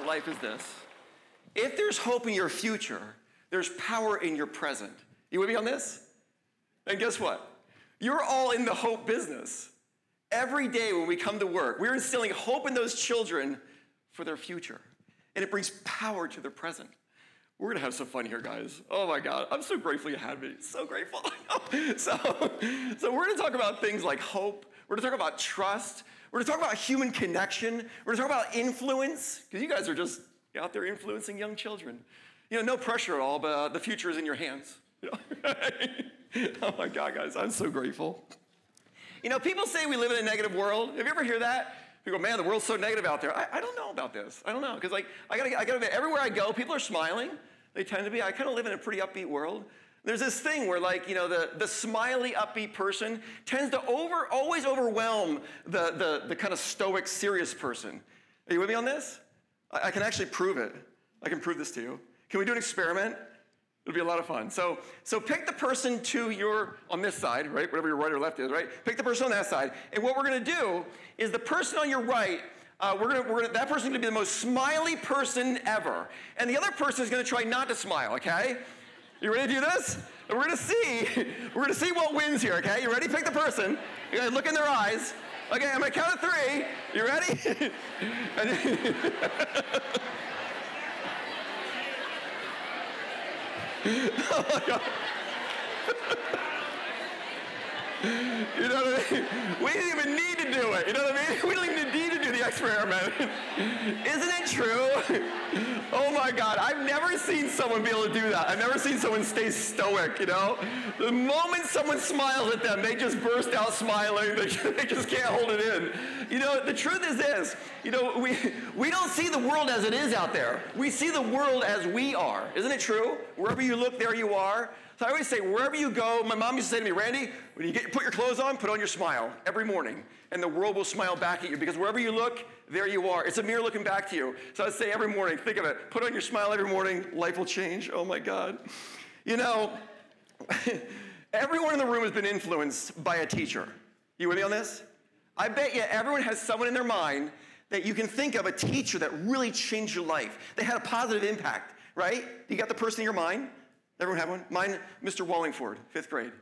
About life is this if there's hope in your future, there's power in your present. You with me on this? And guess what? You're all in the hope business. Every day when we come to work, we're instilling hope in those children for their future. And it brings power to their present. We're gonna have some fun here, guys. Oh my God, I'm so grateful you had me. So grateful. so, so we're gonna talk about things like hope. We're gonna talk about trust. We're gonna talk about human connection. We're gonna talk about influence, because you guys are just out there influencing young children. You know, no pressure at all, but uh, the future is in your hands. Oh my God, guys, I'm so grateful. You know, people say we live in a negative world. Have you ever hear that? People go, man, the world's so negative out there. I, I don't know about this. I don't know. Because like I gotta I gotta everywhere I go, people are smiling. They tend to be. I kind of live in a pretty upbeat world. There's this thing where, like, you know, the, the smiley, upbeat person tends to over, always overwhelm the, the, the kind of stoic, serious person. Are you with me on this? I, I can actually prove it. I can prove this to you. Can we do an experiment? It'll be a lot of fun. So, so pick the person to your, on this side, right? Whatever your right or left is, right? Pick the person on that side. And what we're gonna do is the person on your right, uh, we're gonna, we're gonna, that person's gonna be the most smiley person ever. And the other person is gonna try not to smile, okay? You ready to do this? We're gonna see, we're gonna see what wins here, okay? You ready? Pick the person. You gotta look in their eyes. Okay, I'm gonna count to three. You ready? oh my God. You know what? We didn't even need to do it. You know what I mean? We don't even need to do the experiment. Isn't it true? Oh my God, I've never seen someone be able to do that. I've never seen someone stay stoic, you know? The moment someone smiles at them, they just burst out smiling. They, just can't hold it in. You know, the truth is this, you know, we, we don't see the world as it is out there. We see the world as we are. Isn't it true? Wherever you look, there you are. So I always say, wherever you go, my mom used to say to me, Randy, when you get, put your clothes on, put on your smile every morning, and the world will smile back at you because wherever you look, there you are. It's a mirror looking back to you. So I say every morning, think of it, put on your smile every morning, life will change. Oh my God. You know, everyone in the room has been influenced by a teacher. You with me on this? I bet you everyone has someone in their mind that you can think of a teacher that really changed your life. They had a positive impact, right? You got the person in your mind? Everyone have one? Mine, Mr. Wallingford, fifth grade.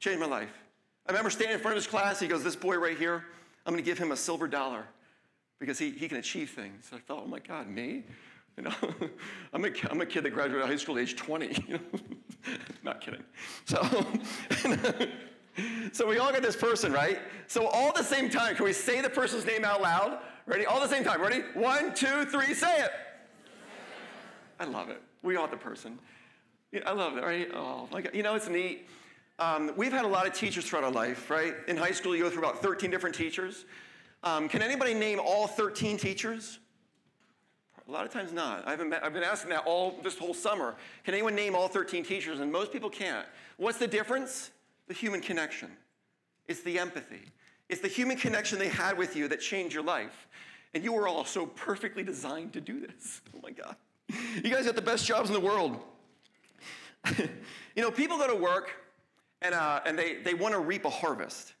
Changed my life. I remember standing in front of his class. He goes, This boy right here, I'm going to give him a silver dollar because he, he can achieve things. I thought, Oh my God, me? You know, I'm a, I'm a kid that graduated high school at age 20. Not kidding. So, so we all got this person, right? So all at the same time, can we say the person's name out loud? Ready? All at the same time. Ready? One, two, three, say it. I love it. We all the person. I love that, right? Oh, like, you know, it's neat. Um, we've had a lot of teachers throughout our life, right? In high school, you go through about 13 different teachers. Um, can anybody name all 13 teachers? A lot of times not. I've been, I've been asking that all this whole summer. Can anyone name all 13 teachers? And most people can't. What's the difference? The human connection. It's the empathy. It's the human connection they had with you that changed your life. And you were all so perfectly designed to do this. Oh my God. You guys got the best jobs in the world. you know, people go to work and, uh, and they, they want to reap a harvest.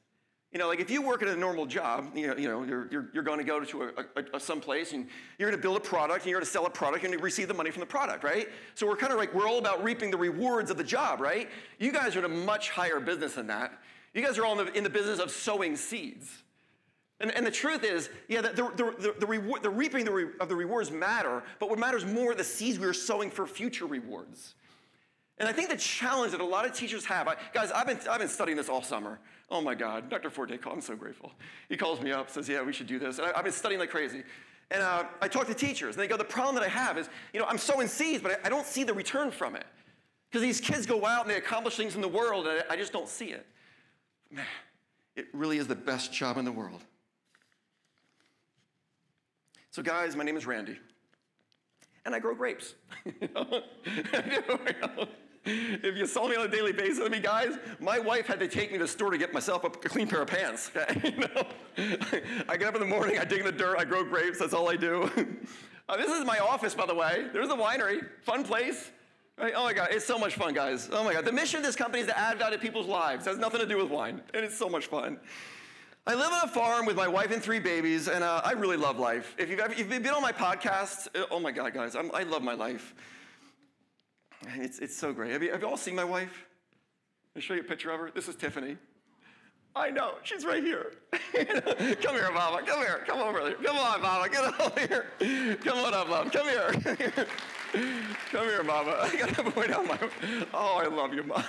You know, like if you work at a normal job, you know, you know you're, you're, you're going to go to a, a, a someplace and you're going to build a product and you're going to sell a product and you receive the money from the product, right? So we're kind of like, we're all about reaping the rewards of the job, right? You guys are in a much higher business than that. You guys are all in the, in the business of sowing seeds. And, and the truth is, yeah, the, the, the, the, reward, the reaping the re, of the rewards matter, but what matters more are the seeds we are sowing for future rewards. And I think the challenge that a lot of teachers have, I, guys, I've been, I've been studying this all summer. Oh my God, Dr. Forte, I'm so grateful. He calls me up, says, yeah, we should do this. And I, have been studying like crazy. And uh, I talk to teachers, and they go, the problem that I have is, you know, I'm sowing seeds, but I, I don't see the return from it. Because these kids go out and they accomplish things in the world, and I, I just don't see it. Man, It really is the best job in the world. So, guys, my name is Randy, and I grow grapes. if you saw me on a daily basis, I mean, guys, my wife had to take me to the store to get myself a clean pair of pants. you know? I get up in the morning, I dig in the dirt, I grow grapes, that's all I do. uh, this is my office, by the way. There's a winery, fun place. Right? Oh my God, it's so much fun, guys. Oh my God. The mission of this company is to add value to people's lives. It has nothing to do with wine, and it's so much fun. I live on a farm with my wife and three babies, and uh, I really love life. If you've, ever, if you've been on my podcast, uh, oh my God, guys, I'm, i love my life. It's, it's so great. Have you, have you all seen my wife? I'll show you a picture of her. This is Tiffany. I know, she's right here. come here, Mama. Come here. Come over here. Come on, Mama. Get over here. Come on up, love. Come here. Come here, Mama. I gotta point out my. Oh, I love you, Mom.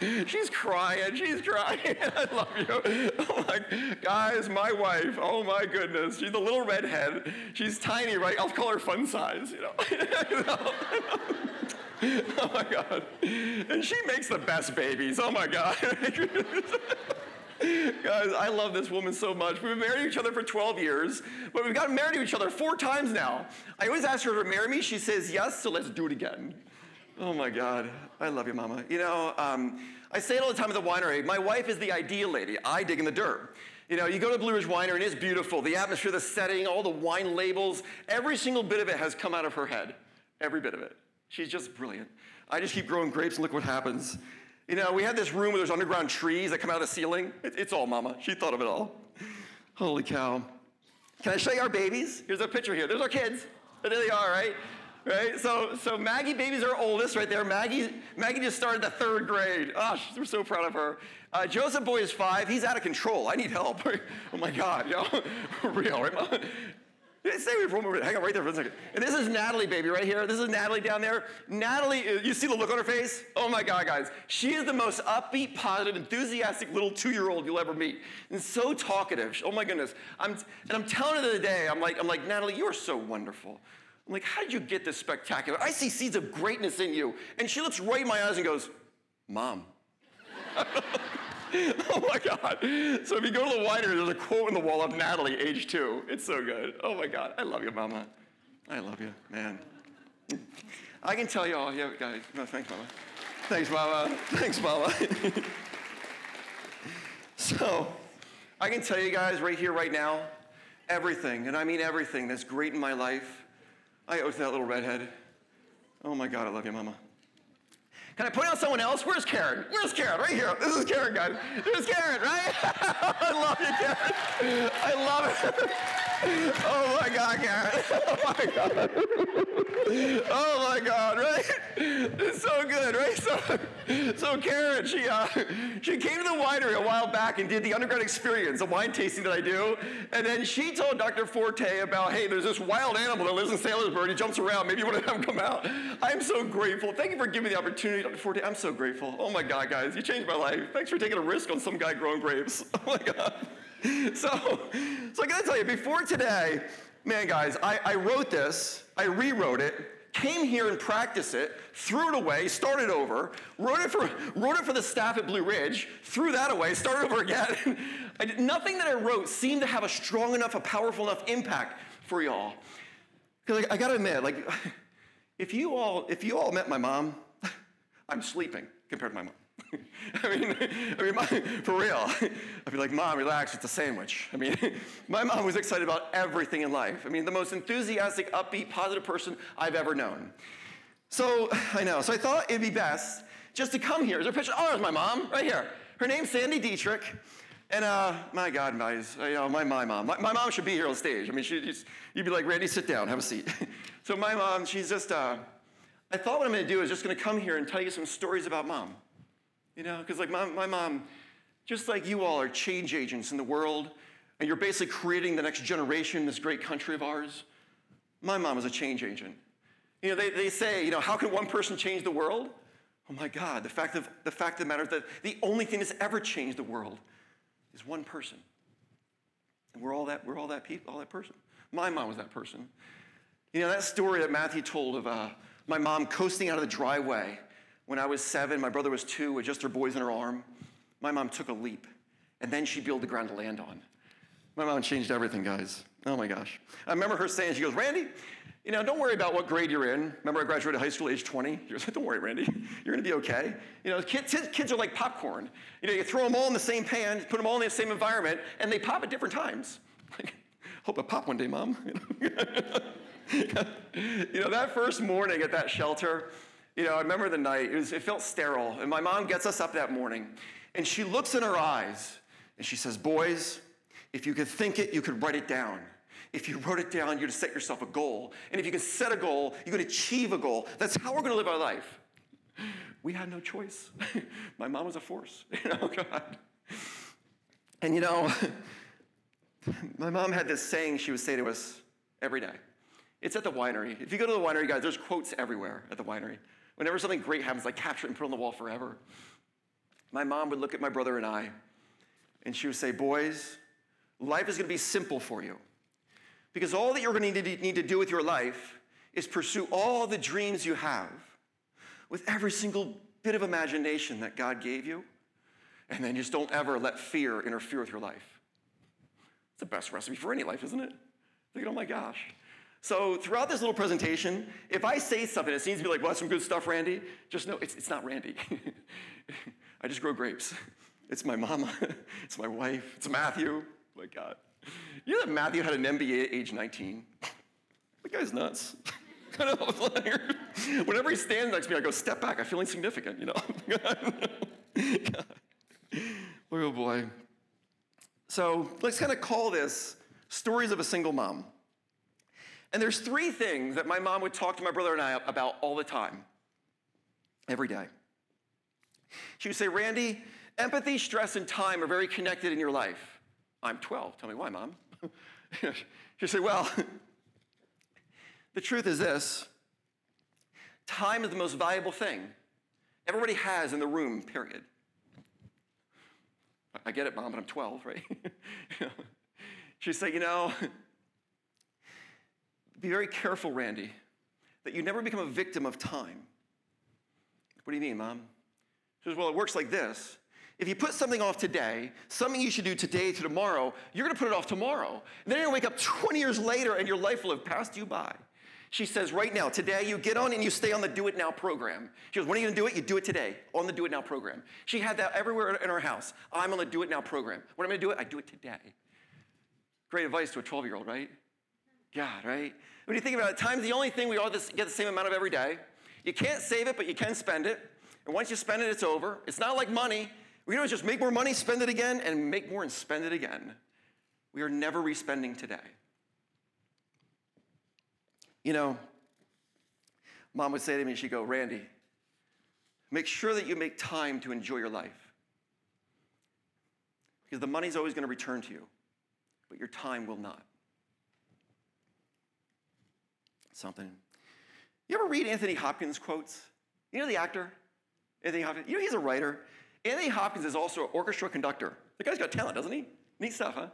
she's crying. She's crying. I love you. Oh my, guys, my wife. Oh my goodness. She's a little redhead. She's tiny, right? I'll call her fun size. You know. oh my God. And she makes the best babies. Oh my God. Guys, I love this woman so much. We've been married to each other for 12 years, but we've gotten married to each other four times now. I always ask her to marry me. She says yes, so let's do it again. Oh my God. I love you, Mama. You know, um, I say it all the time at the winery. My wife is the ideal lady. I dig in the dirt. You know, you go to Blue Ridge Winery and it's beautiful. The atmosphere, the setting, all the wine labels, every single bit of it has come out of her head. Every bit of it. She's just brilliant. I just keep growing grapes and look what happens. You know, we had this room where there's underground trees that come out of the ceiling. it's all mama. She thought of it all. Holy cow. Can I show you our babies? Here's a picture here. There's our kids. There they are, right? Right? So, so Maggie, baby's our oldest right there. Maggie, Maggie just started the third grade. Oh, we're so proud of her. Uh, Joseph boy is five. He's out of control. I need help. oh my God, know, real, right? Stay me for a minute. Hang on right there for a second. And this is Natalie, baby, right here. This is Natalie down there. Natalie, uh, you see the look on her face? Oh my God, guys. She is the most upbeat, positive, enthusiastic little two-year-old you'll ever meet. And so talkative. Oh my goodness. I'm, and I'm telling her the day, I'm like, I'm like, Natalie, you are so wonderful. I'm like, how did you get this spectacular? I see seeds of greatness in you. And she looks right in my eyes and goes, Mom. oh my God. So if you go to the winery, there's a quote on the wall of Natalie, age two. It's so good. Oh my God. I love you, Mama. I love you, man. I can tell you all, yeah, guys. No, thanks, Mama. Thanks, Mama. Thanks, Mama. so I can tell you guys right here, right now, everything, and I mean everything that's great in my life, I owe to that little redhead. Oh my God, I love you, Mama. Can I point out someone else? Where's Karen? Where's Karen? Right here. This is Karen, guys. There's Karen, right? I love you, Karen. I love it. Oh my God, Karen. Oh my God. Oh my God, right? It's so good, right? So, so Karen, she uh, she came to the winery a while back and did the underground experience, the wine tasting that I do, and then she told Dr. Forte about, hey, there's this wild animal that lives in Saylorsburg. He jumps around. Maybe you want to have him come out. I'm so grateful. Thank you for giving me the opportunity, Dr. Forte. I'm so grateful. Oh my God, guys, you changed my life. Thanks for taking a risk on some guy growing grapes. Oh my God. So, so I gotta tell you, before today, man, guys, I, I wrote this, I rewrote it, came here and practiced it, threw it away, started over, wrote it for, wrote it for the staff at Blue Ridge, threw that away, started over again. did, nothing that I wrote seemed to have a strong enough, a powerful enough impact for y'all. Because I, I gotta admit, like, if you all, if you all met my mom, I'm sleeping compared to my mom. I mean, I mean, my, for real. I'd be like, Mom, relax, it's a sandwich. I mean, my mom was excited about everything in life. I mean, the most enthusiastic, upbeat, positive person I've ever known. So, I know, so I thought it'd be best just to come here. Is there a picture? Oh, there's my mom, right here. Her name's Sandy Detrick. And uh, my God, guys, you know, my, my mom. My, my mom should be here on stage. I mean, she, you'd be like, Randy, sit down, have a seat. so my mom, she's just, uh, I thought what I'm gonna do is just gonna come here and tell you some stories about mom. You know, because like my, my mom, just like you all are change agents in the world, and you're basically creating the next generation in this great country of ours. My mom is a change agent. You know, they, they say, you know, how can one person change the world? Oh my God, the fact of the fact of the matter is that the only thing that's ever changed the world is one person. And we're all that, we're all that people, all that person. My mom was that person. You know, that story that Matthew told of uh, my mom coasting out of the driveway when I was seven, my brother was two with just her boys in her arm. My mom took a leap and then she built the ground to land on. My mom changed everything, guys. Oh my gosh. I remember her saying, she goes, Randy, you know, don't worry about what grade you're in. Remember, I graduated high school at age 20. She goes, don't worry, Randy, you're gonna be okay. You know, kids, kids are like popcorn. You know, you throw them all in the same pan, put them all in the same environment, and they pop at different times. Like, hope I pop one day, mom. you know, that first morning at that shelter, you know, I remember the night, it, was, it felt sterile. And my mom gets us up that morning, and she looks in her eyes, and she says, Boys, if you could think it, you could write it down. If you wrote it down, you'd set yourself a goal. And if you could set a goal, you could achieve a goal. That's how we're going to live our life. We had no choice. my mom was a force. Know, oh, God. And you know, my mom had this saying she would say to us every day. It's at the winery. If you go to the winery, guys, there's quotes everywhere at the winery. Whenever something great happens, like capture it and put it on the wall forever. My mom would look at my brother and I, and she would say, Boys, life is going to be simple for you. Because all that you're going to need to do with your life is pursue all the dreams you have with every single bit of imagination that God gave you. And then just don't ever let fear interfere with your life. It's the best recipe for any life, isn't it? Thinking, oh my gosh. So throughout this little presentation, if I say something, it seems to be like, well, that's some good stuff, Randy. Just know it's, it's not Randy. I just grow grapes. It's my mama. It's my wife. It's Matthew. Oh my God. You know that Matthew had an MBA at age 19? The guy's nuts. Whenever he stands next to me, I go, step back. I feel insignificant, you know? oh boy. So let's kind of call this Stories of a Single Mom. And there's three things that my mom would talk to my brother and I about all the time, every day. She would say, Randy, empathy, stress, and time are very connected in your life. I'm 12. Tell me why, mom. She'd say, Well, the truth is this time is the most valuable thing everybody has in the room, period. I get it, mom, but I'm 12, right? She'd say, You know, be very careful, Randy, that you never become a victim of time. What do you mean, Mom? She says, Well, it works like this. If you put something off today, something you should do today to tomorrow, you're gonna put it off tomorrow. And then you're gonna wake up 20 years later and your life will have passed you by. She says, right now, today, you get on and you stay on the Do It Now program. She goes, when are you gonna do it? You do it today on the Do It Now program. She had that everywhere in her house. I'm on the Do It Now program. When I'm gonna do it, I do it today. Great advice to a 12 year old, right? God, right? When you think about it, time's the only thing we all get the same amount of every day. You can't save it, but you can spend it. And once you spend it, it's over. It's not like money. We don't just make more money, spend it again, and make more and spend it again. We are never respending today. You know, mom would say to me, she'd go, Randy, make sure that you make time to enjoy your life. Because the money's always going to return to you, but your time will not. Something. You ever read Anthony Hopkins quotes? You know the actor? Anthony Hopkins? You know he's a writer. Anthony Hopkins is also an orchestra conductor. The guy's got talent, doesn't he? Neat stuff, huh?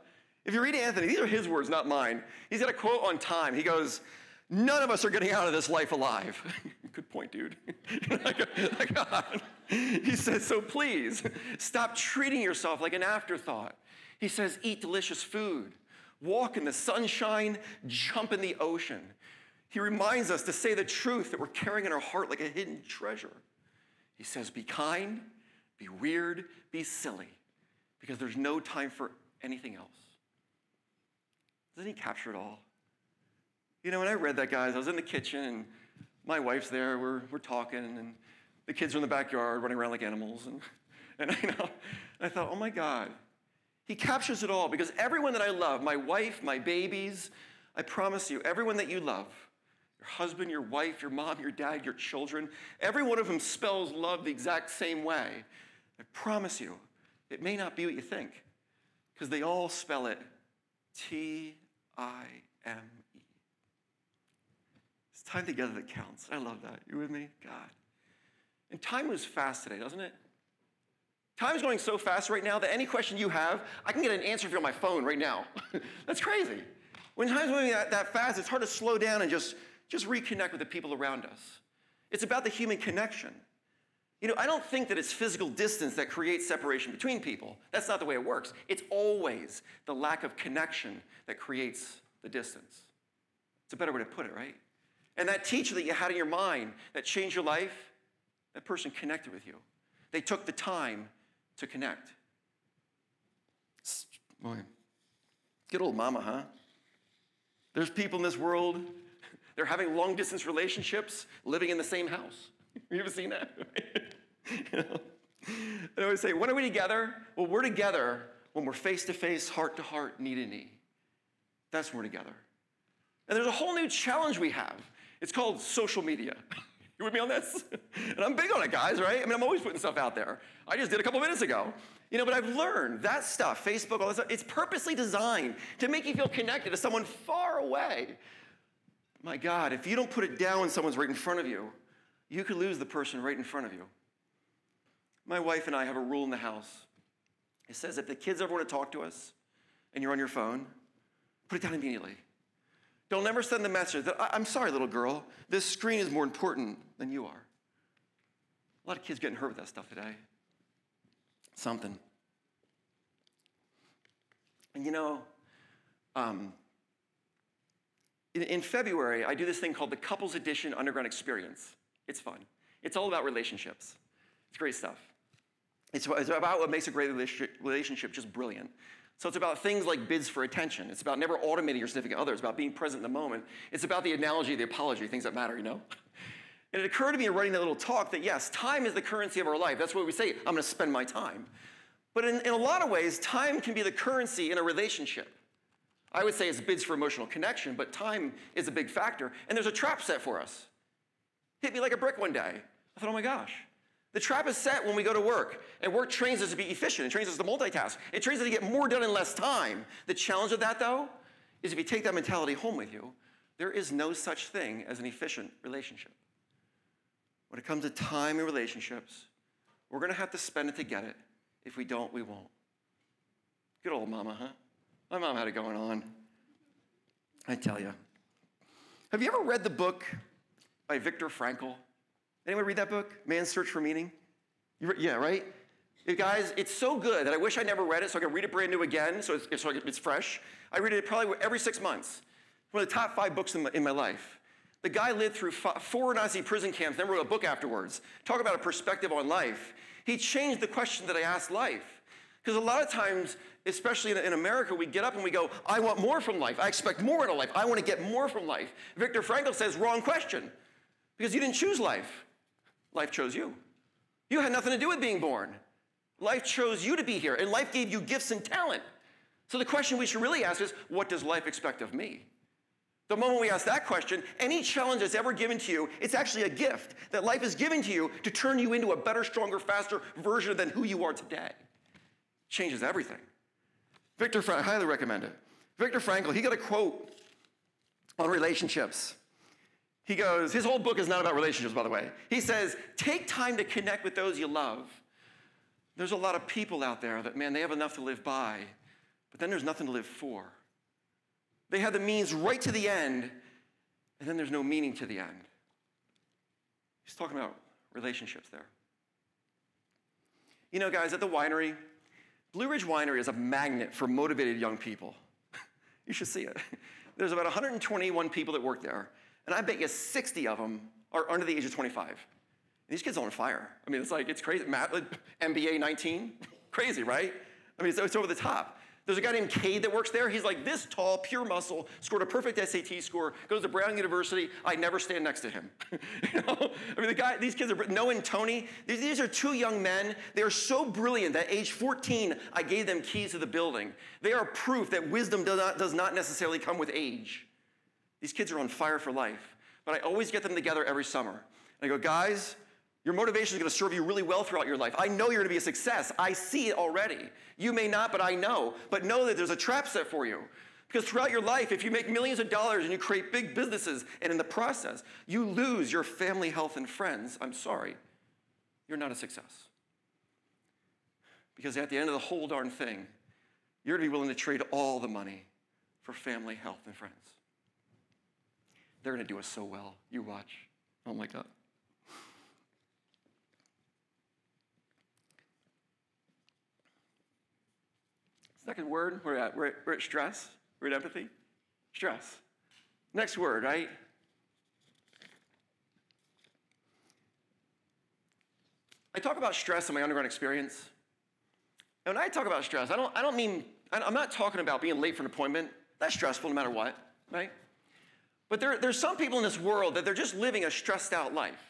If you read Anthony, these are his words, not mine. He's got a quote on time. He goes, None of us are getting out of this life alive. Good point, dude. Oh, he says, So please, stop treating yourself like an afterthought. He says, Eat delicious food, walk in the sunshine, jump in the ocean. He reminds us to say the truth that we're carrying in our heart like a hidden treasure. He says, Be kind, be weird, be silly, because there's no time for anything else. Doesn't he capture it all? You know, when I read that, guys, I was in the kitchen and my wife's there, we're, we're talking, and the kids are in the backyard running around like animals. And, and you know, I thought, oh my God, he captures it all because everyone that I love, my wife, my babies, I promise you, everyone that you love, your husband, your wife, your mom, your dad, your children. Every one of them spells love the exact same way. I promise you, it may not be what you think, because they all spell it T I M E. It's time together that counts. I love that. You with me? God. And time moves fast today, doesn't it? Time's going so fast right now that any question you have, I can get an answer for you on my phone right now. That's crazy. When time's moving that, that fast, it's hard to slow down and just just reconnect with the people around us. It's about the human connection. You know, I don't think that it's physical distance that creates separation between people. That's not the way it works. It's always the lack of connection that creates the distance. It's a better way to put it, right? And that teacher that you had in your mind that changed your life, that person connected with you. They took the time to connect. Boy, good old mama, huh? There's people in this world, they're having long distance relationships, living in the same house. You ever seen that? you know? And I always say, when are we together? Well, we're together when we're face to face, heart to heart, knee to knee. That's when we're together. And there's a whole new challenge we have. It's called social media. You with me on this? and I'm big on it, guys, right? I mean, I'm always putting stuff out there. I just did a couple minutes ago. You know, but I've learned that stuff, Facebook, all this stuff, it's purposely designed to make you feel connected to someone far away. My God, if you don't put it down when someone's right in front of you, you could lose the person right in front of you. My wife and I have a rule in the house. It says if the kids ever want to talk to us and you're on your phone, put it down immediately. Don't ever send the message that, I'm sorry, little girl, this screen is more important than you are. A lot of kids getting hurt with that stuff today. Something. And you know, um, in, in February, I do this thing called the Couples Edition Underground Experience. It's fun. It's all about relationships. It's great stuff. It's, it's about what makes a great relationship just brilliant. So it's about things like bids for attention. It's about never automating your significant other. It's about being present in the moment. It's about the analogy, the apology, things that matter, you know? And it occurred to me in writing that little talk that yes, time is the currency of our life. That's what we say, I'm gonna spend my time. But in, in a lot of ways, time can be the currency in a relationship. I would say it's bids for emotional connection, but time is a big factor. And there's a trap set for us. Hit me like a brick one day. I thought, oh my gosh, the trap is set when we go to work, and work trains us to be efficient. It trains us to multitask. It trains us to get more done in less time. The challenge of that, though, is if you take that mentality home with you, there is no such thing as an efficient relationship. When it comes to time and relationships, we're going to have to spend it to get it. If we don't, we won't. Good old mama, huh? My mom had it going on. I tell you. Have you ever read the book by Viktor Frankl? Anyone read that book? Man's Search for Meaning? Re- yeah, right? It, guys, it's so good that I wish I never read it so I can read it brand new again so it's, so it's fresh. I read it probably every six months. One of the top five books in my, in my life. The guy lived through four Nazi prison camps, then wrote a book afterwards. Talk about a perspective on life. He changed the question that I asked life. Because a lot of times, especially in, America, we get up and we go, I want more from life. I expect more out of life. I want to get more from life. Viktor Frankl says, wrong question. Because you didn't choose life. Life chose you. You had nothing to do with being born. Life chose you to be here, and life gave you gifts and talent. So the question we should really ask is what does life expect of me? The moment we ask that question, any challenge that's ever given to you, it's actually a gift that life is giving to you to turn you into a better, stronger, faster version than who you are today. Changes everything. Viktor I highly recommend it. Viktor Frankl, he got a quote on relationships. He goes, his whole book is not about relationships, by the way. He says, take time to connect with those you love. There's a lot of people out there that, man, they have enough to live by, but then there's nothing to live for. They have the means right to the end, and then there's no meaning to the end. He's talking about relationships there. You know, guys, at the winery, Blue Ridge Winery is a magnet for motivated young people. you should see it. There's about 121 people that work there. And I bet you 60 of them are under the age of 25. And these kids are on fire. I mean, it's like, it's crazy. MBA uh, 19, crazy, right? I mean, it's over the top. There's a guy named Cade that works there. He's like this tall, pure muscle, scored a perfect SAT score, goes to Brown University. I never stand next to him. you know? I mean, the guy, these kids are, Noah and Tony, these, these are two young men. They are so brilliant that age 14, I gave them keys to the building. They are proof that wisdom does not, does not necessarily come with age. These kids are on fire for life. But I always get them together every summer. And I go, guys, your motivation is going to serve you really well throughout your life. I know you're going to be a success. I see it already. You may not, but I know. But know that there's a trap set for you. Because throughout your life, if you make millions of dollars and you create big businesses, and in the process, you lose your family, health, and friends, I'm sorry, you're not a success. Because at the end of the whole darn thing, you're going to be willing to trade all the money for family, health, and friends. They're going to do us so well. You watch. Oh my God. Second word, we're at, we're at, we're at stress. We're at empathy. Stress. Next word, right? I talk about stress in my underground experience. And when I talk about stress, I don't, I don't mean, I'm not talking about being late for an appointment. That's stressful no matter what, right? But there, there's some people in this world that they're just living a stressed out life,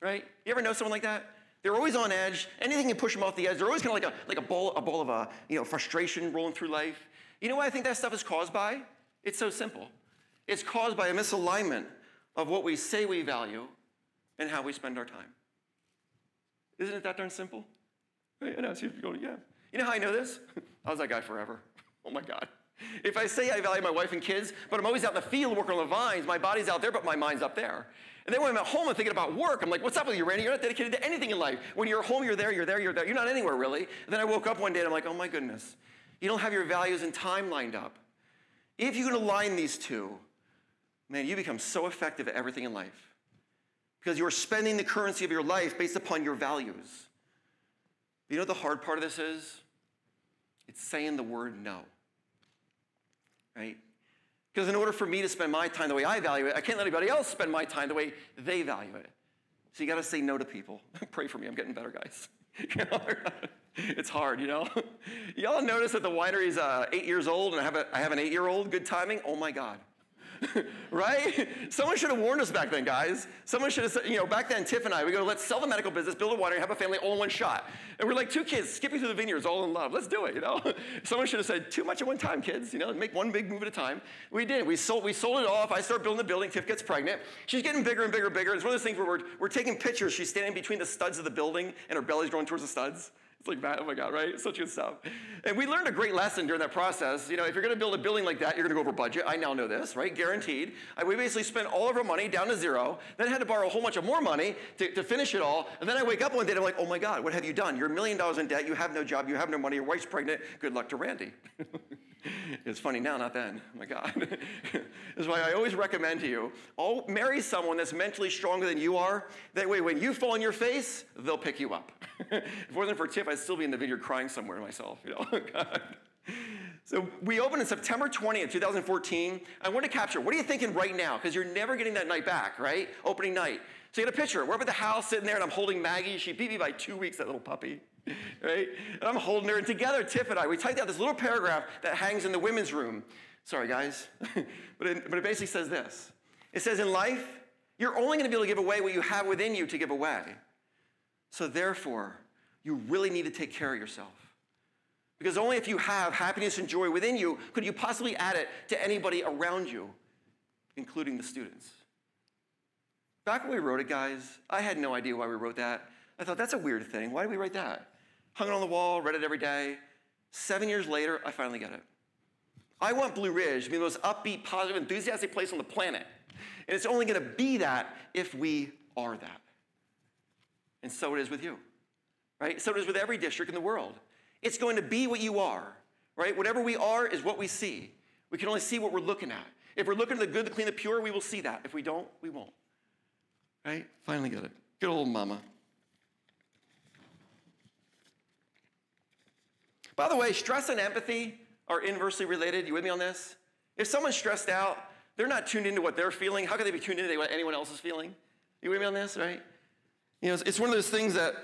right? You ever know someone like that? They're always on edge. Anything can push them off the edge. They're always kind of like a, like a ball, a ball of a, you know, frustration rolling through life. You know what I think that stuff is caused by? It's so simple. It's caused by a misalignment of what we say we value and how we spend our time. Isn't it that darn simple? I know, so you're going, yeah. You know how I know this? I was that guy forever. Oh my God. If I say I value my wife and kids, but I'm always out in the field working on the vines, my body's out there, but my mind's up there. And then when I'm at home and thinking about work, I'm like, what's up with you, Randy? You're not dedicated to anything in life. When you're home, you're there, you're there, you're there. You're not anywhere really. And then I woke up one day and I'm like, oh my goodness. You don't have your values and time lined up. If you can align these two, man, you become so effective at everything in life because you're spending the currency of your life based upon your values. You know what the hard part of this is? It's saying the word no. Right? Because in order for me to spend my time the way I value it, I can't let anybody else spend my time the way they value it. So you got to say no to people. Pray for me. I'm getting better, guys. it's hard, you know. Y'all notice that the winery's uh, eight years old, and I have, a, I have an eight-year-old. Good timing. Oh my God. right? Someone should have warned us back then, guys. Someone should have said, you know, back then, Tiff and I, we go, let's sell the medical business, build a winery, have a family all in one shot. And we're like two kids skipping through the vineyards all in love. Let's do it, you know? Someone should have said, too much at one time, kids, you know, make one big move at a time. We did. We sold, we sold it off. I start building the building. Tiff gets pregnant. She's getting bigger and bigger and bigger. It's one of those things where we're, we're taking pictures. She's standing between the studs of the building and her belly's growing towards the studs. It's like that. Oh my God, right? Such good stuff. And we learned a great lesson during that process. You know, if you're going to build a building like that, you're going to go over budget. I now know this, right? Guaranteed. I, we basically spent all of our money down to zero, then had to borrow a whole bunch of more money to, to finish it all. And then I wake up one day and I'm like, oh my God, what have you done? You're a million dollars in debt. You have no job. You have no money. Your wife's pregnant. Good luck to Randy. it's funny now, not then. Oh my God. this is why I always recommend to you, all, marry someone that's mentally stronger than you are. That way, when you fall on your face, they'll pick you up. if it wasn't for Tiff, I'd still be in the vineyard crying somewhere myself. You know, God. So we opened in September 20th, 2014. I want to capture, what are you thinking right now? Because you're never getting that night back, right? Opening night. So you get a picture. We're up at the house sitting there and I'm holding Maggie. She beat me by two weeks, that little puppy. right? And I'm holding her, and together, Tiff and I, we typed out this little paragraph that hangs in the women's room. Sorry, guys. but, it, but it basically says this It says, In life, you're only going to be able to give away what you have within you to give away. So therefore, you really need to take care of yourself. Because only if you have happiness and joy within you could you possibly add it to anybody around you, including the students. Back when we wrote it, guys, I had no idea why we wrote that. I thought, that's a weird thing. Why did we write that? hung it on the wall, read it every day. Seven years later, I finally get it. I want Blue Ridge to be the most upbeat, positive, enthusiastic place on the planet. And it's only going to be that if we are that. And so it is with you, right? So it is with every district in the world. It's going to be what you are, right? Whatever we are is what we see. We can only see what we're looking at. If we're looking at the good, the clean, the pure, we will see that. If we don't, we won't. Right? Finally got it. Good old mama. By the way, stress and empathy are inversely related. You with me on this? If someone's stressed out, they're not tuned into what they're feeling. How can they be tuned into what anyone else is feeling? You with me on this, right? You know, it's one of those things that,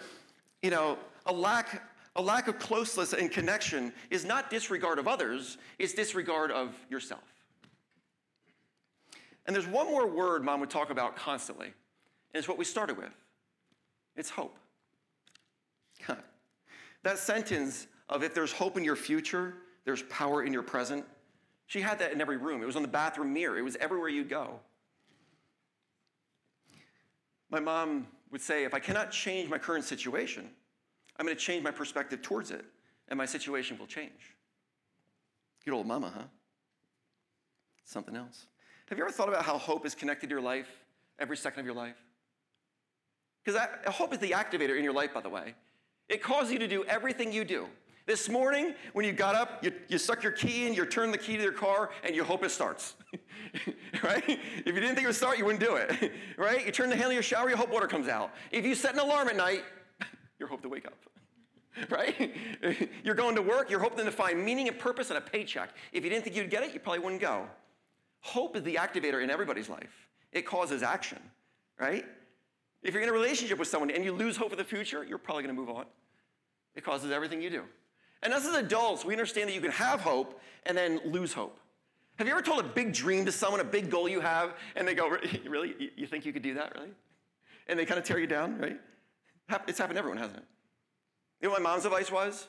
you know, a lack, a lack of closeness and connection is not disregard of others, it's disregard of yourself. And there's one more word mom would talk about constantly, it's what we started with. It's hope. that sentence of if there's hope in your future, there's power in your present. She had that in every room. It was on the bathroom mirror, it was everywhere you'd go. My mom would say, if I cannot change my current situation, I'm going to change my perspective towards it, and my situation will change. Good old mama, huh? Something else. Have you ever thought about how hope is connected to your life, every second of your life? Because hope is the activator in your life, by the way. It causes you to do everything you do. This morning, when you got up, you, you stuck your key in, you turn the key to your car, and you hope it starts. right? If you didn't think it would start, you wouldn't do it. right? You turn the handle of your shower, you hope water comes out. If you set an alarm at night, you hope to wake up. right? You're going to work, you're hoping to find meaning and purpose and a paycheck. If you didn't think you'd get it, you probably wouldn't go. Hope is the activator in everybody's life. It causes action, right? If you're in a relationship with someone and you lose hope for the future, you're probably going to move on. It causes everything you do. And us as adults, we understand that you can have hope and then lose hope. Have you ever told a big dream to someone, a big goal you have, and they go, Really? You think you could do that, really? And they kind of tear you down, right? It's happened to everyone, hasn't it? You know what my mom's advice was?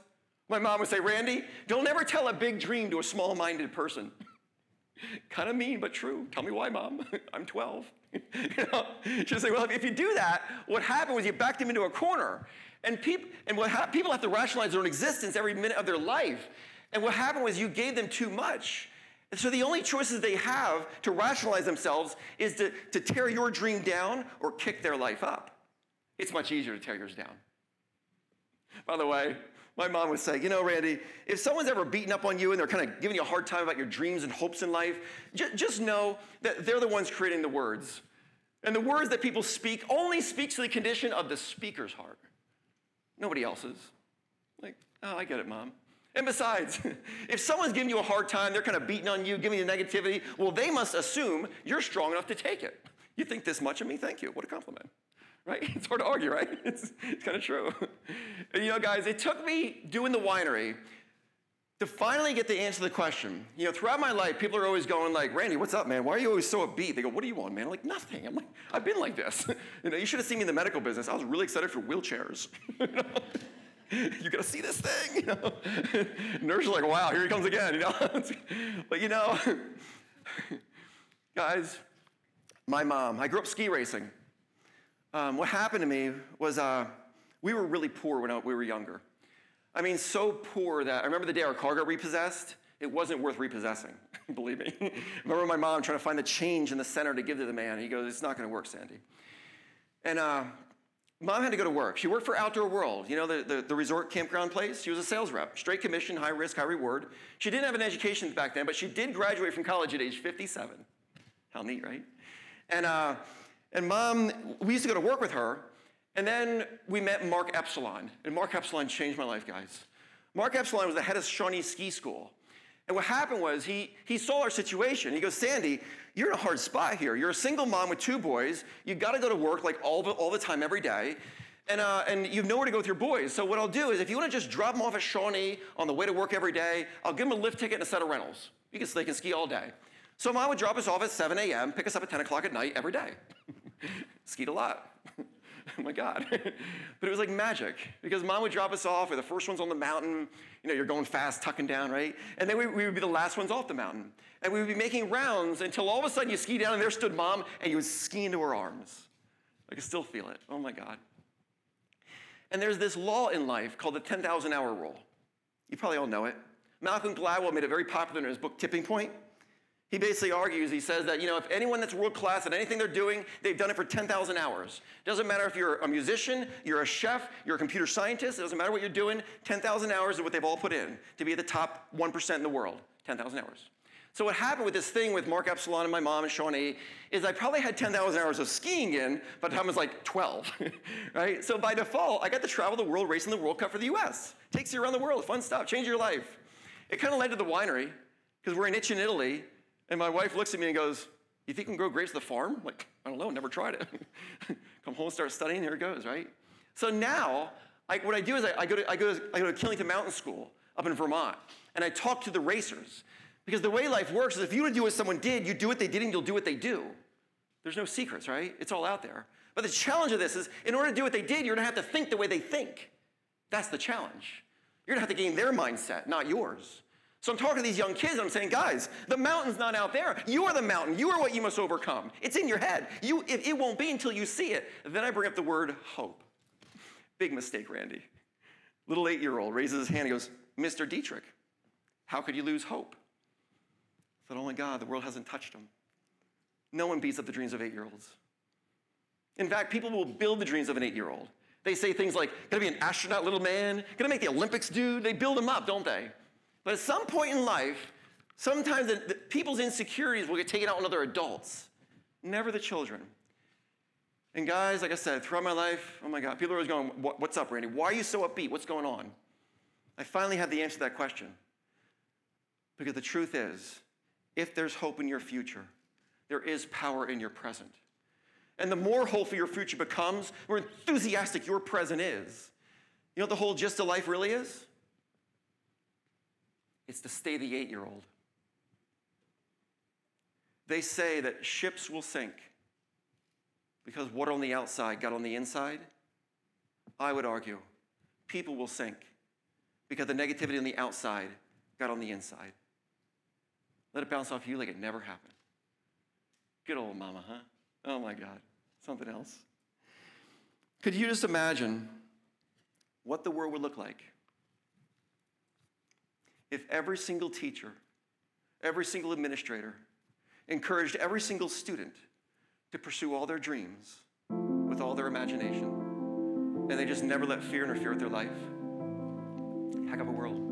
My mom would say, Randy, don't ever tell a big dream to a small minded person. kind of mean, but true. Tell me why, mom. I'm 12. you know? Say, well, if you do that, what happened was you backed them into a corner. And, peop- and what ha- people have to rationalize their own existence every minute of their life. And what happened was you gave them too much. And so the only choices they have to rationalize themselves is to, to tear your dream down or kick their life up. It's much easier to tear yours down. By the way, my mom would say, you know, Randy, if someone's ever beaten up on you and they're kind of giving you a hard time about your dreams and hopes in life, just know that they're the ones creating the words. And the words that people speak only speaks to the condition of the speaker's heart. Nobody else's. Like, oh, I get it, mom. And besides, if someone's giving you a hard time, they're kind of beating on you, giving you negativity, well, they must assume you're strong enough to take it. You think this much of me? Thank you. What a compliment right? It's hard to argue, right? It's, it's kind of true. And you know, guys, it took me doing the winery to finally get the answer to the question. You know, throughout my life, people are always going like, Randy, what's up, man? Why are you always so upbeat? They go, what do you want, man? I'm like, nothing. I'm like, I've been like this. you know, you should have seen me in the medical business. I was really excited for wheelchairs. you gotta see this thing, you know. Nurse are like, wow, here he comes again, you know. but you know, guys, my mom, I grew up ski racing. Um, what happened to me was uh, we were really poor when we were younger. I mean, so poor that I remember the day our car got repossessed. It wasn't worth repossessing, believe me. I remember my mom trying to find the change in the center to give to the man. He goes, It's not going to work, Sandy. And uh, mom had to go to work. She worked for Outdoor World, you know, the, the, the, resort campground place. She was a sales rep, straight commission, high risk, high reward. She didn't have an education back then, but she did graduate from college at age 57. How neat, right? And uh, and mom, we used to go to work with her, and then we met Mark Epsilon. And Mark Epsilon changed my life, guys. Mark Epsilon was the head of Shawnee Ski School. And what happened was he, he saw our situation. He goes, Sandy, you're in a hard spot here. You're a single mom with two boys. You've got to go to work like all the, all the time, every day. And, uh, and you have nowhere to go with your boys. So what I'll do is if you want to just drop them off at Shawnee on the way to work every day, I'll give them a lift ticket and a set of rentals. You can, they can ski all day. So mom would drop us off at 7 a.m., pick us up at 10 o'clock at night every day. Skied a lot. oh my God. but it was like magic because mom would drop us off. We're the first ones on the mountain. You know, you're going fast, tucking down, right? And then we, we would be the last ones off the mountain. And we would be making rounds until all of a sudden you ski down and there stood mom and you would ski into her arms. I can still feel it. Oh my God. And there's this law in life called the 10,000 hour rule. You probably all know it. Malcolm Gladwell made it very popular in his book Tipping Point. He basically argues, he says that, you know, if anyone that's world class at anything they're doing, they've done it for 10,000 hours. It doesn't matter if you're a musician, you're a chef, you're a computer scientist, it doesn't matter what you're doing, 10,000 hours is what they've all put in to be at the top 1% in the world. 10,000 hours. So what happened with this thing with Mark Epsilon and my mom and Shawnee is I probably had 10,000 hours of skiing in, but the time I was like 12, right? So by default, I got to travel the world racing the World Cup for the US. Takes you around the world, fun stuff, change your life. It kind of led to the winery, because we're in Itchen, Italy, and my wife looks at me and goes, You think you can grow grapes at the farm? Like, I don't know, never tried it. Come home, start studying, here it goes, right? So now, I, what I do is I, I, go to, I, go to, I go to Killington Mountain School up in Vermont, and I talk to the racers. Because the way life works is if you want to do what someone did, you do what they did and you'll do what they do. There's no secrets, right? It's all out there. But the challenge of this is in order to do what they did, you're going to have to think the way they think. That's the challenge. You're going to have to gain their mindset, not yours. So I'm talking to these young kids and I'm saying, guys, the mountain's not out there. You are the mountain. You are what you must overcome. It's in your head. You, it, it won't be until you see it. Then I bring up the word hope. Big mistake, Randy. Little eight year old raises his hand and goes, Mr. Detrick, how could you lose hope? I said, oh my God, the world hasn't touched him. No one beats up the dreams of eight year olds. In fact, people will build the dreams of an eight year old. They say things like, gonna be an astronaut, little man, gonna make the Olympics, dude. They build them up, don't they? But at some point in life, sometimes the, the, people's insecurities will get taken out on other adults, never the children. And guys, like I said, throughout my life, oh my God, people are always going, What's up, Randy? Why are you so upbeat? What's going on? I finally had the answer to that question. Because the truth is, if there's hope in your future, there is power in your present. And the more hopeful your future becomes, the more enthusiastic your present is. You know what the whole gist of life really is? It's to stay the eight year old. They say that ships will sink because what on the outside got on the inside. I would argue people will sink because the negativity on the outside got on the inside. Let it bounce off you like it never happened. Good old mama, huh? Oh my God, something else. Could you just imagine what the world would look like if every single teacher, every single administrator encouraged every single student to pursue all their dreams with all their imagination, and they just never let fear interfere with their life? Heck of a world.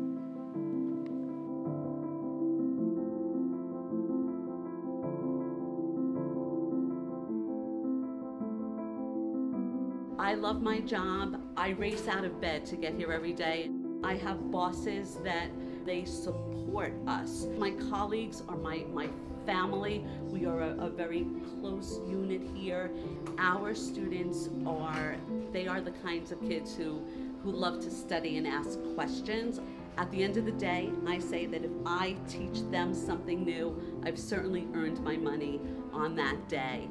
I love my job. I race out of bed to get here every day. I have bosses that they support us. My colleagues are my, my family. We are a, a very close unit here. Our students are, they are the kinds of kids who, who love to study and ask questions. At the end of the day, I say that if I teach them something new, I've certainly earned my money on that day.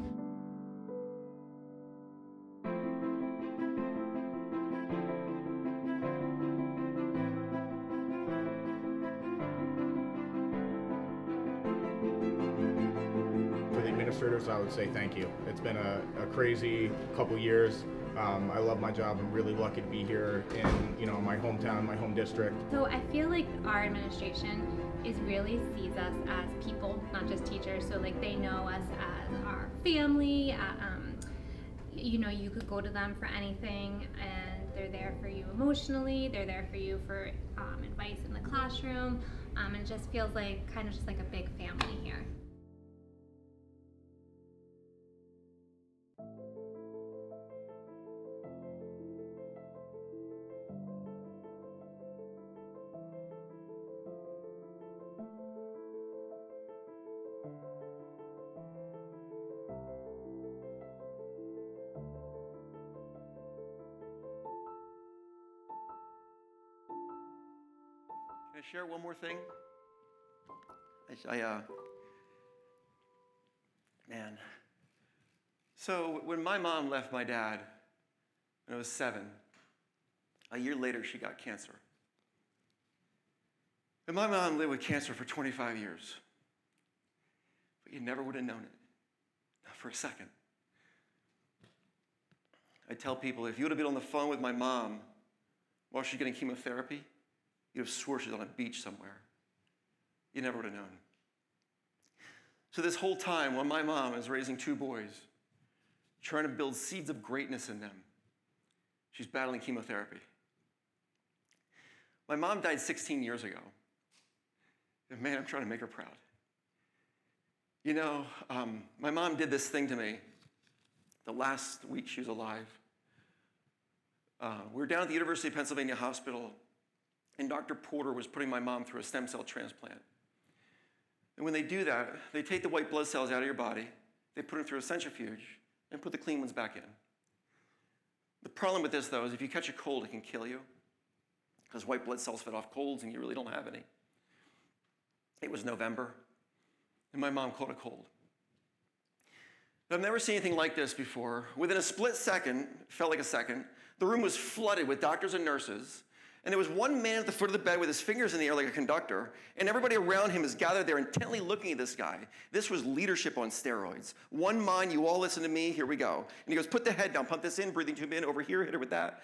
Administrators, I would say thank you. It's been a, a crazy couple years. Um, I love my job. I'm really lucky to be here in you know my hometown, my home district. So I feel like our administration is really sees us as people, not just teachers. So like they know us as our family. Uh, um, you know, you could go to them for anything, and they're there for you emotionally. They're there for you for um, advice in the classroom, um, and it just feels like kind of just like a big family here. Share one more thing? I, I uh, man. So when my mom left my dad when I was seven, a year later she got cancer. And my mom lived with cancer for 25 years. But you never would have known it, not for a second. I tell people if you would have been on the phone with my mom while she's getting chemotherapy, You'd have swore she's on a beach somewhere. You never would have known. So, this whole time, when my mom is raising two boys, trying to build seeds of greatness in them, she's battling chemotherapy. My mom died 16 years ago. And man, I'm trying to make her proud. You know, um, my mom did this thing to me the last week she was alive. Uh, we were down at the University of Pennsylvania Hospital and Dr. Porter was putting my mom through a stem cell transplant. And when they do that, they take the white blood cells out of your body, they put them through a centrifuge, and put the clean ones back in. The problem with this, though, is if you catch a cold, it can kill you because white blood cells fed off colds and you really don't have any. It was November, and my mom caught a cold. I've never seen anything like this before. Within a split second, felt like a second, the room was flooded with doctors and nurses and there was one man at the foot of the bed with his fingers in the air like a conductor, and everybody around him is gathered there intently looking at this guy. This was leadership on steroids. One mind, you all listen to me, here we go. And he goes, Put the head down, pump this in, breathing tube in, over here, hit her with that.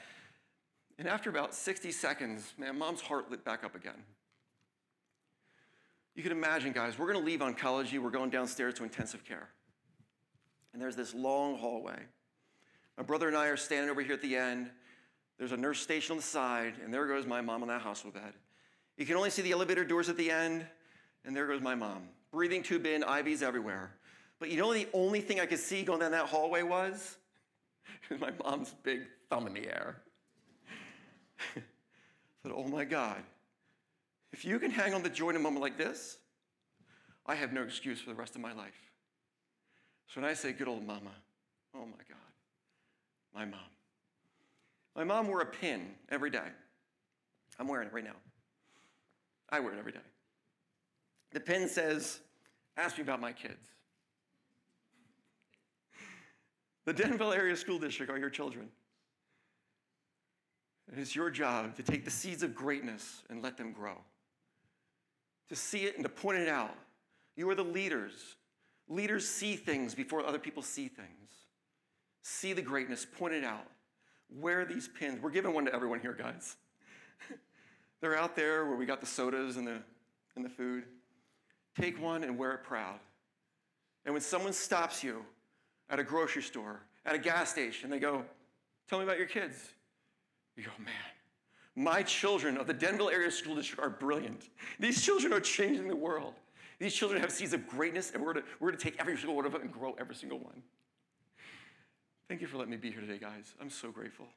And after about 60 seconds, man, mom's heart lit back up again. You can imagine, guys, we're gonna leave oncology, we're going downstairs to intensive care. And there's this long hallway. My brother and I are standing over here at the end. There's a nurse station on the side, and there goes my mom on that hospital bed. You can only see the elevator doors at the end, and there goes my mom. Breathing tube in, IVs everywhere. But you know the only thing I could see going down that hallway was? my mom's big thumb in the air. I said, Oh my God, if you can hang on the joy in a moment like this, I have no excuse for the rest of my life. So when I say good old mama, oh my God, my mom. My mom wore a pin every day. I'm wearing it right now. I wear it every day. The pin says, Ask me about my kids. The Denville Area School District are your children. And it's your job to take the seeds of greatness and let them grow. To see it and to point it out. You are the leaders. Leaders see things before other people see things. See the greatness, point it out. Wear these pins. We're giving one to everyone here, guys. They're out there where we got the sodas and the, and the food. Take one and wear it proud. And when someone stops you at a grocery store, at a gas station, they go, Tell me about your kids. You go, Man, my children of the Denville Area School District are brilliant. These children are changing the world. These children have seeds of greatness, and we're going we're to take every single one of them and grow every single one. Thank you for letting me be here today, guys. I'm so grateful.